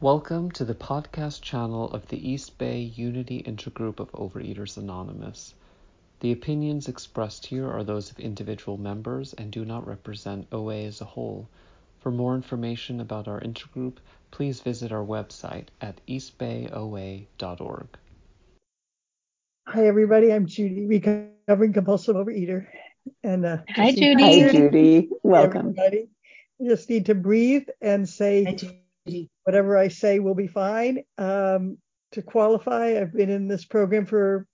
Welcome to the podcast channel of the East Bay Unity Intergroup of Overeaters Anonymous. The opinions expressed here are those of individual members and do not represent OA as a whole. For more information about our intergroup, please visit our website at eastbayoa.org. Hi, everybody. I'm Judy, recovering compulsive overeater. And uh, Hi, just need- Judy. Hi, Judy. Welcome. Everybody. Just need to breathe and say Hi, Judy. Whatever I say will be fine. Um, to qualify, I've been in this program for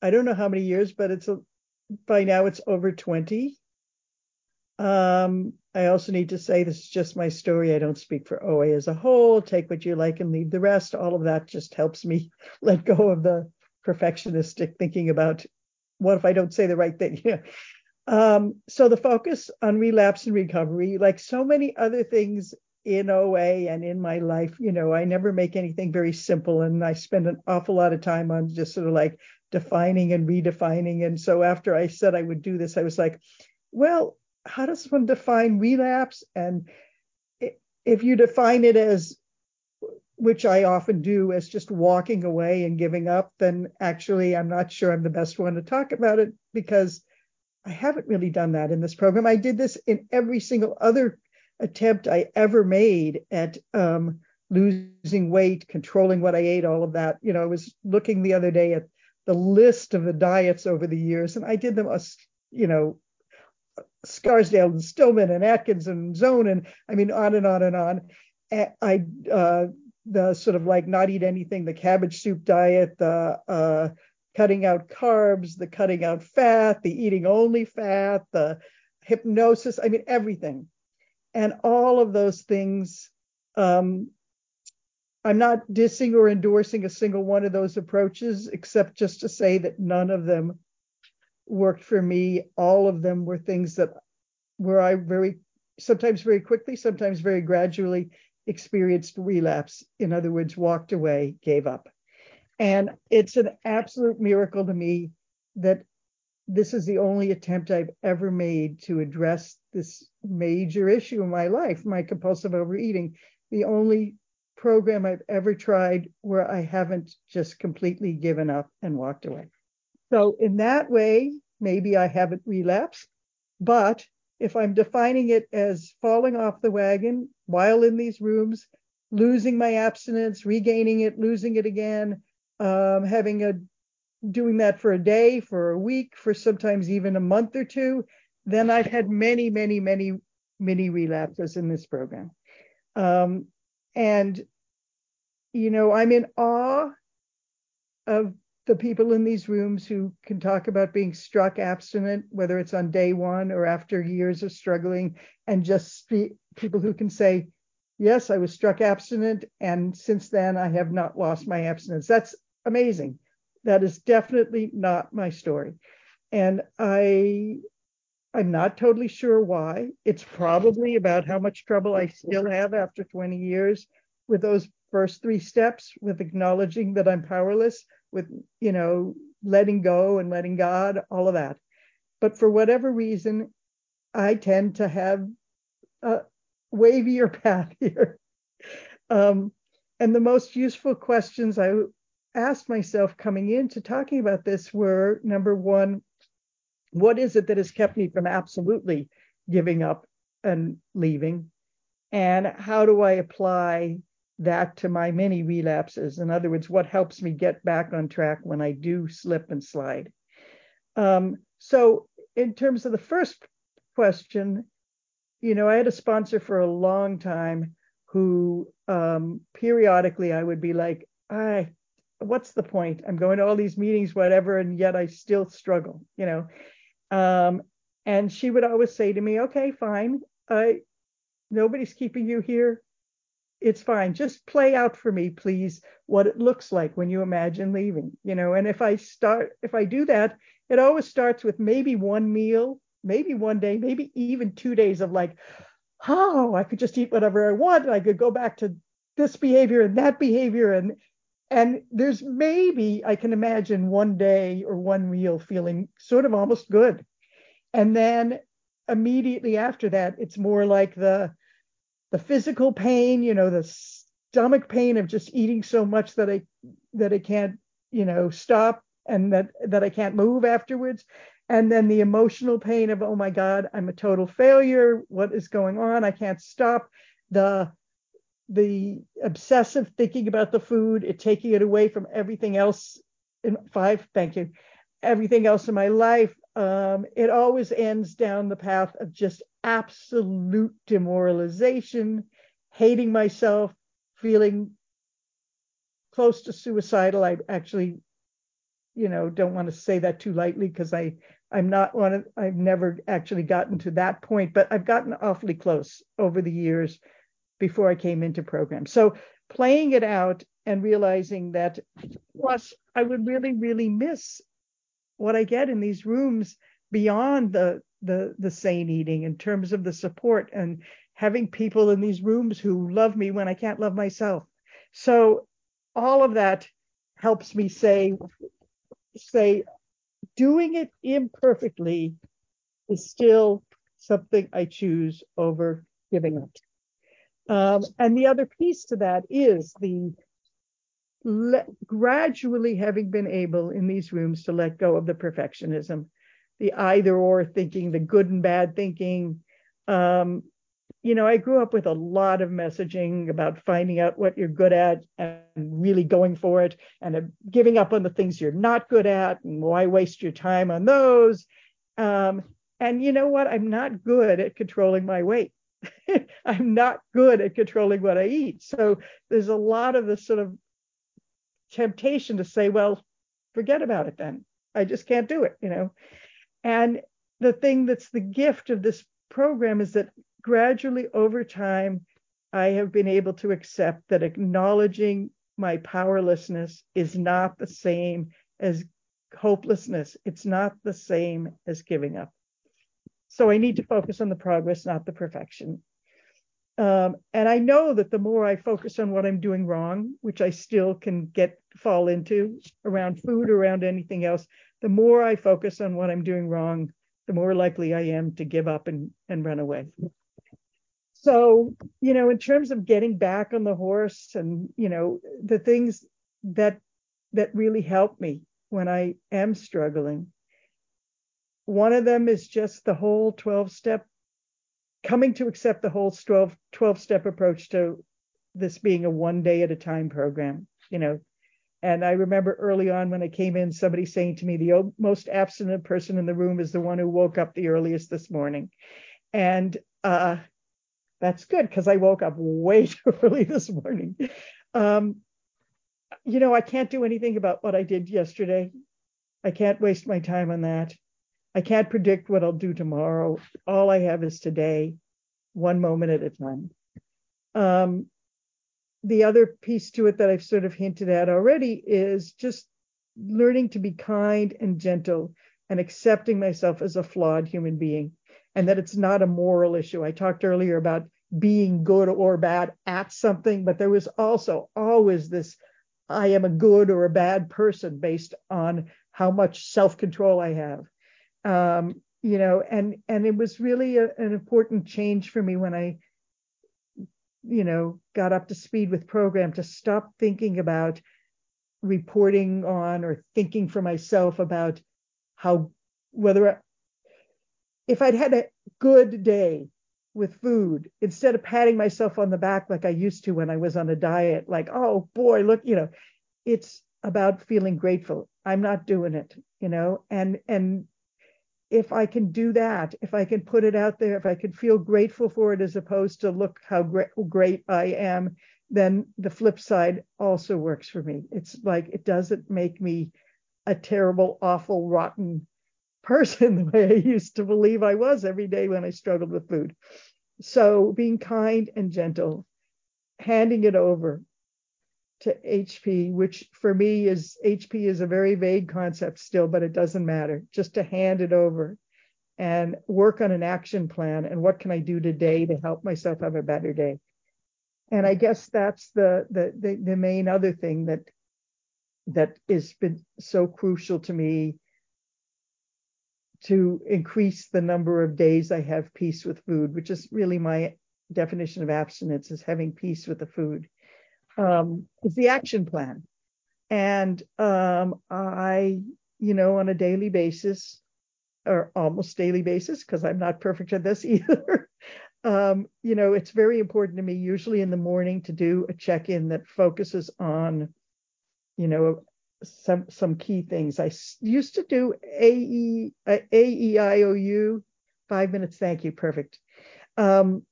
I don't know how many years, but it's a, by now it's over 20. Um, I also need to say this is just my story. I don't speak for OA as a whole. Take what you like and leave the rest. All of that just helps me let go of the perfectionistic thinking about what if I don't say the right thing. Um, so the focus on relapse and recovery, like so many other things in OA and in my life, you know, I never make anything very simple and I spend an awful lot of time on just sort of like defining and redefining. And so after I said I would do this, I was like, well, how does one define relapse? And if you define it as, which I often do, as just walking away and giving up, then actually I'm not sure I'm the best one to talk about it because I haven't really done that in this program. I did this in every single other attempt I ever made at um, losing weight, controlling what I ate, all of that. You know, I was looking the other day at the list of the diets over the years, and I did them, as you know, Scarsdale and Stillman and Atkins and Zone, and I mean, on and on and on. I uh, the sort of like not eat anything, the cabbage soup diet, the uh, cutting out carbs, the cutting out fat, the eating only fat, the hypnosis. I mean, everything, and all of those things. Um, I'm not dissing or endorsing a single one of those approaches, except just to say that none of them worked for me. All of them were things that where I very sometimes very quickly, sometimes very gradually experienced relapse. In other words, walked away, gave up. And it's an absolute miracle to me that this is the only attempt I've ever made to address this major issue in my life, my compulsive overeating. The only program I've ever tried where I haven't just completely given up and walked away. So, in that way, maybe I haven't relapsed. But if I'm defining it as falling off the wagon while in these rooms, losing my abstinence, regaining it, losing it again, um, having a doing that for a day, for a week, for sometimes even a month or two, then I've had many, many, many, many relapses in this program. Um, and you know, I'm in awe of the people in these rooms who can talk about being struck abstinent, whether it's on day one or after years of struggling, and just spe- people who can say, Yes, I was struck abstinent, and since then I have not lost my abstinence. That's amazing. That is definitely not my story. And I I'm not totally sure why. It's probably about how much trouble I still have after 20 years with those first three steps, with acknowledging that I'm powerless, with, you know, letting go and letting God, all of that. But for whatever reason, I tend to have a wavier path here. Um, and the most useful questions I asked myself coming into talking about this were number one, what is it that has kept me from absolutely giving up and leaving? And how do I apply that to my many relapses? In other words, what helps me get back on track when I do slip and slide? Um, so, in terms of the first question, you know, I had a sponsor for a long time who um, periodically I would be like, I, what's the point? I'm going to all these meetings, whatever, and yet I still struggle, you know. Um, and she would always say to me, okay, fine. I, nobody's keeping you here. It's fine. Just play out for me, please, what it looks like when you imagine leaving, you know. And if I start, if I do that, it always starts with maybe one meal, maybe one day, maybe even two days of like, oh, I could just eat whatever I want. I could go back to this behavior and that behavior. And and there's maybe I can imagine one day or one meal feeling sort of almost good. And then immediately after that, it's more like the the physical pain, you know, the stomach pain of just eating so much that I that I can't, you know, stop and that that I can't move afterwards. And then the emotional pain of, oh my God, I'm a total failure. What is going on? I can't stop. The the obsessive thinking about the food, it taking it away from everything else in five, thank you, everything else in my life. Um, it always ends down the path of just absolute demoralization, hating myself, feeling close to suicidal. I actually, you know, don't want to say that too lightly because I I'm not one of I've never actually gotten to that point, but I've gotten awfully close over the years before I came into program. So playing it out and realizing that plus I would really, really miss what I get in these rooms beyond the the the sane eating in terms of the support and having people in these rooms who love me when I can't love myself. So all of that helps me say say doing it imperfectly is still something I choose over giving up. Um, and the other piece to that is the le- gradually having been able in these rooms to let go of the perfectionism, the either or thinking, the good and bad thinking. Um, you know, I grew up with a lot of messaging about finding out what you're good at and really going for it and giving up on the things you're not good at and why waste your time on those. Um, and you know what? I'm not good at controlling my weight. I'm not good at controlling what I eat. So there's a lot of this sort of temptation to say, well, forget about it then. I just can't do it, you know. And the thing that's the gift of this program is that gradually over time, I have been able to accept that acknowledging my powerlessness is not the same as hopelessness. It's not the same as giving up. So I need to focus on the progress, not the perfection. Um, and I know that the more I focus on what I'm doing wrong, which I still can get fall into around food, around anything else, the more I focus on what I'm doing wrong, the more likely I am to give up and, and run away. So, you know, in terms of getting back on the horse and, you know, the things that that really help me when I am struggling one of them is just the whole 12 step, coming to accept the whole 12, 12 step approach to this being a one day at a time program, you know. And I remember early on when I came in, somebody saying to me, the most abstinent person in the room is the one who woke up the earliest this morning. And uh, that's good because I woke up way too early this morning. Um, you know, I can't do anything about what I did yesterday. I can't waste my time on that. I can't predict what I'll do tomorrow. All I have is today, one moment at a time. Um, the other piece to it that I've sort of hinted at already is just learning to be kind and gentle and accepting myself as a flawed human being and that it's not a moral issue. I talked earlier about being good or bad at something, but there was also always this I am a good or a bad person based on how much self control I have um, you know, and and it was really a, an important change for me when I, you know, got up to speed with program to stop thinking about reporting on or thinking for myself about how whether if I'd had a good day with food instead of patting myself on the back like I used to when I was on a diet, like, oh boy, look, you know, it's about feeling grateful. I'm not doing it, you know, and and if I can do that, if I can put it out there, if I can feel grateful for it as opposed to look how great, I am, then the flip side also works for me. It's like it doesn't make me a terrible, awful, rotten person the way I used to believe I was every day when I struggled with food. So being kind and gentle, handing it over, to HP, which for me is HP is a very vague concept still, but it doesn't matter. Just to hand it over and work on an action plan and what can I do today to help myself have a better day. And I guess that's the the the, the main other thing that that has been so crucial to me to increase the number of days I have peace with food, which is really my definition of abstinence is having peace with the food um, is the action plan. And um, I, you know, on a daily basis, or almost daily basis, because I'm not perfect at this either. um, you know, it's very important to me, usually in the morning, to do a check-in that focuses on, you know, some some key things. I used to do AE uh, AEIOU, five minutes, thank you, perfect. Um,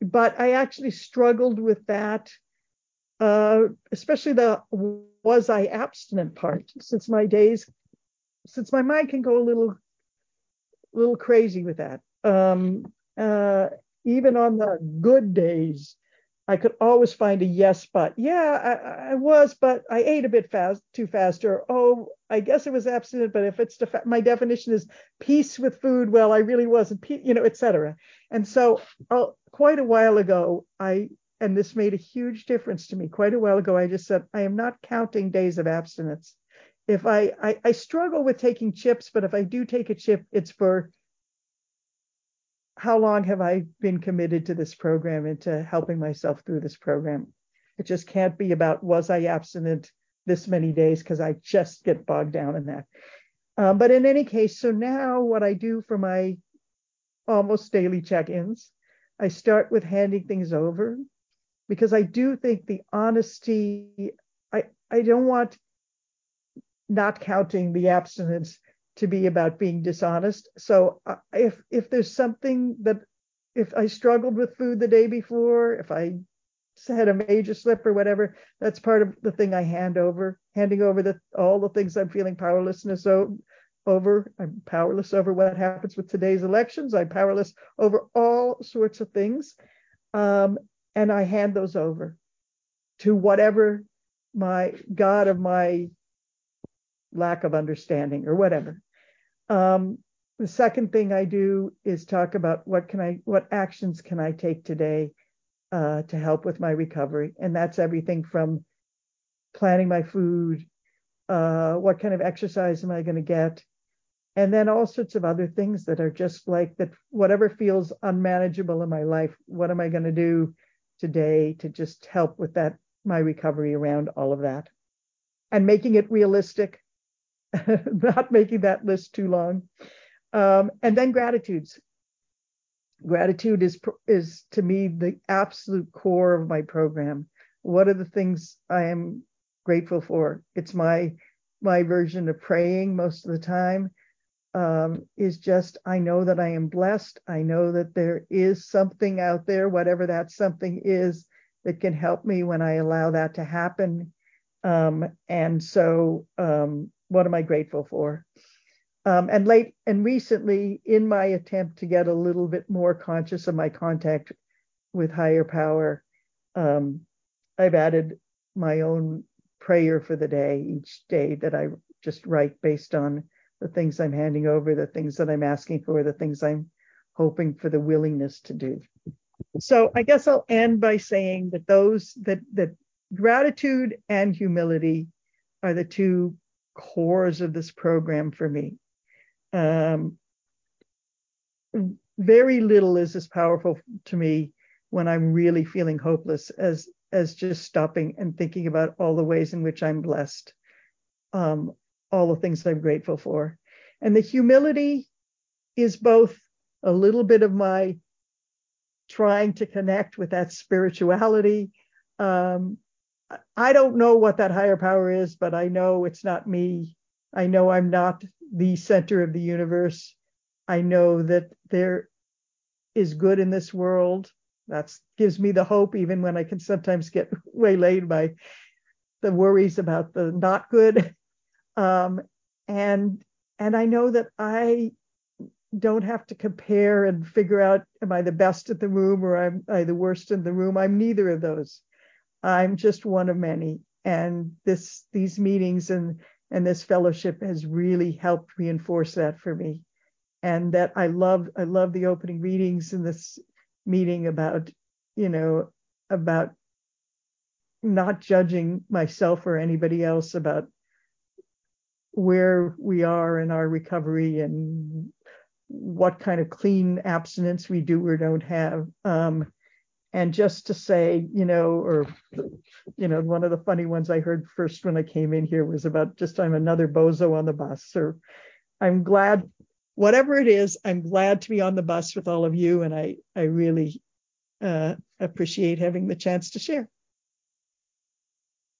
but I actually struggled with that, uh, especially the was I abstinent part, since my days, since my mind can go a little, little crazy with that. Um, uh, even on the good days, I could always find a yes, but yeah, I, I was, but I ate a bit fast, too fast, or oh, I guess it was abstinent, but if it's def- my definition is peace with food, well, I really wasn't, you know, etc. And so, uh, quite a while ago, I and this made a huge difference to me. Quite a while ago, I just said I am not counting days of abstinence. If I, I I struggle with taking chips, but if I do take a chip, it's for how long have I been committed to this program and to helping myself through this program? It just can't be about was I abstinent this many days because I just get bogged down in that. Um, but in any case, so now what I do for my almost daily check-ins, I start with handing things over because I do think the honesty, I, I don't want not counting the abstinence to be about being dishonest. So uh, if if there's something that if I struggled with food the day before, if I had a major slip or whatever, that's part of the thing I hand over, handing over the all the things I'm feeling powerlessness over. I'm powerless over what happens with today's elections. I'm powerless over all sorts of things. Um, and I hand those over to whatever my God of my lack of understanding or whatever. Um, the second thing I do is talk about what can I, what actions can I take today uh, to help with my recovery, and that's everything from planning my food, uh, what kind of exercise am I going to get, and then all sorts of other things that are just like that. Whatever feels unmanageable in my life, what am I going to do today to just help with that my recovery around all of that, and making it realistic not making that list too long. Um, and then gratitudes. Gratitude is is to me the absolute core of my program. What are the things I am grateful for? It's my my version of praying most of the time. Um, is just I know that I am blessed. I know that there is something out there, whatever that something is, that can help me when I allow that to happen. Um, and so um, what am I grateful for? Um, and late and recently, in my attempt to get a little bit more conscious of my contact with higher power, um, I've added my own prayer for the day each day that I just write based on the things I'm handing over, the things that I'm asking for, the things I'm hoping for the willingness to do. So I guess I'll end by saying that those that that gratitude and humility are the two cores of this program for me. Um, very little is as powerful to me when I'm really feeling hopeless as as just stopping and thinking about all the ways in which I'm blessed, um, all the things I'm grateful for, and the humility is both a little bit of my trying to connect with that spirituality um, I don't know what that higher power is, but I know it's not me. I know I'm not the center of the universe. I know that there is good in this world. That gives me the hope, even when I can sometimes get waylaid by the worries about the not good. Um, and and I know that I don't have to compare and figure out am I the best in the room or am I the worst in the room. I'm neither of those. I'm just one of many. And this these meetings and and this fellowship has really helped reinforce that for me. And that I love I love the opening readings in this meeting about, you know, about not judging myself or anybody else about where we are in our recovery and what kind of clean abstinence we do or don't have. Um, and just to say, you know, or you know, one of the funny ones I heard first when I came in here was about just I'm another bozo on the bus. Or I'm glad, whatever it is, I'm glad to be on the bus with all of you, and I I really uh, appreciate having the chance to share.